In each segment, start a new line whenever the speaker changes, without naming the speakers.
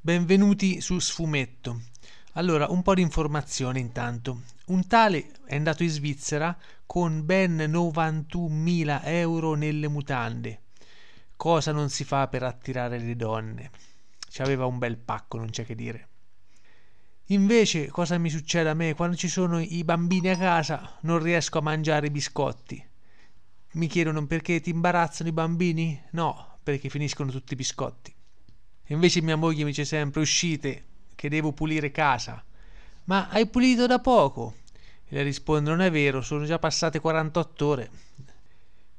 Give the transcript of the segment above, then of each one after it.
Benvenuti su Sfumetto. Allora, un po' di informazione intanto. Un tale è andato in Svizzera con ben 91.000 euro nelle mutande. Cosa non si fa per attirare le donne? Ci aveva un bel pacco, non c'è che dire. Invece, cosa mi succede a me quando ci sono i bambini a casa? Non riesco a mangiare i biscotti. Mi chiedono perché ti imbarazzano i bambini? No, perché finiscono tutti i biscotti. Invece mia moglie mi dice sempre uscite che devo pulire casa. Ma hai pulito da poco? E le rispondo non è vero, sono già passate 48 ore.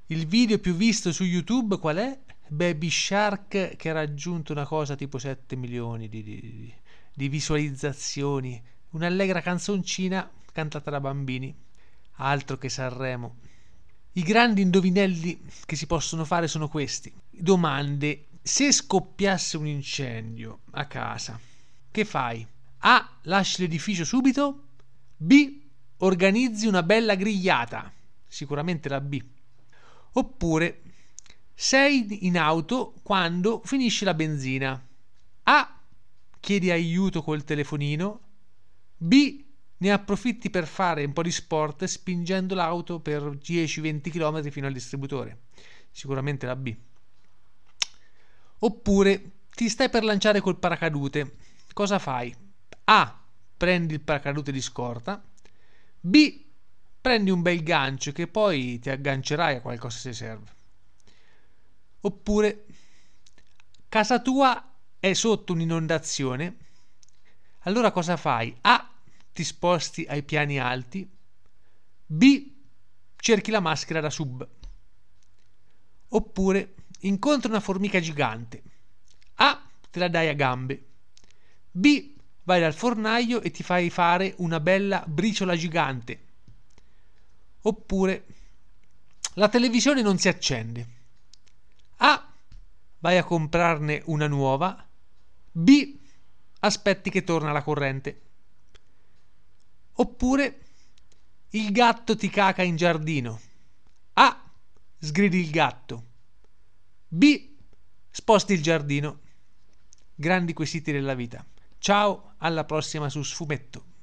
Il video più visto su YouTube qual è? Baby Shark che ha raggiunto una cosa tipo 7 milioni di, di, di visualizzazioni. Un'allegra canzoncina cantata da bambini. Altro che Sanremo. I grandi indovinelli che si possono fare sono questi. Domande se scoppiasse un incendio a casa, che fai? A. Lasci l'edificio subito. B. Organizzi una bella grigliata. Sicuramente la B. Oppure sei in auto quando finisce la benzina. A. Chiedi aiuto col telefonino. B. Ne approfitti per fare un po' di sport spingendo l'auto per 10-20 km fino al distributore. Sicuramente la B. Oppure ti stai per lanciare col paracadute. Cosa fai? A. Prendi il paracadute di scorta. B. Prendi un bel gancio che poi ti aggancerai a qualcosa se serve. Oppure casa tua è sotto un'inondazione. Allora cosa fai? A. Ti sposti ai piani alti. B. Cerchi la maschera da sub. Oppure incontri una formica gigante. A. Te la dai a gambe. B. Vai dal fornaio e ti fai fare una bella briciola gigante. Oppure la televisione non si accende. A. Vai a comprarne una nuova. B. Aspetti che torna la corrente. Oppure il gatto ti caca in giardino. A. Sgridi il gatto. B. Sposti il giardino. Grandi quesiti della vita. Ciao, alla prossima su Sfumetto.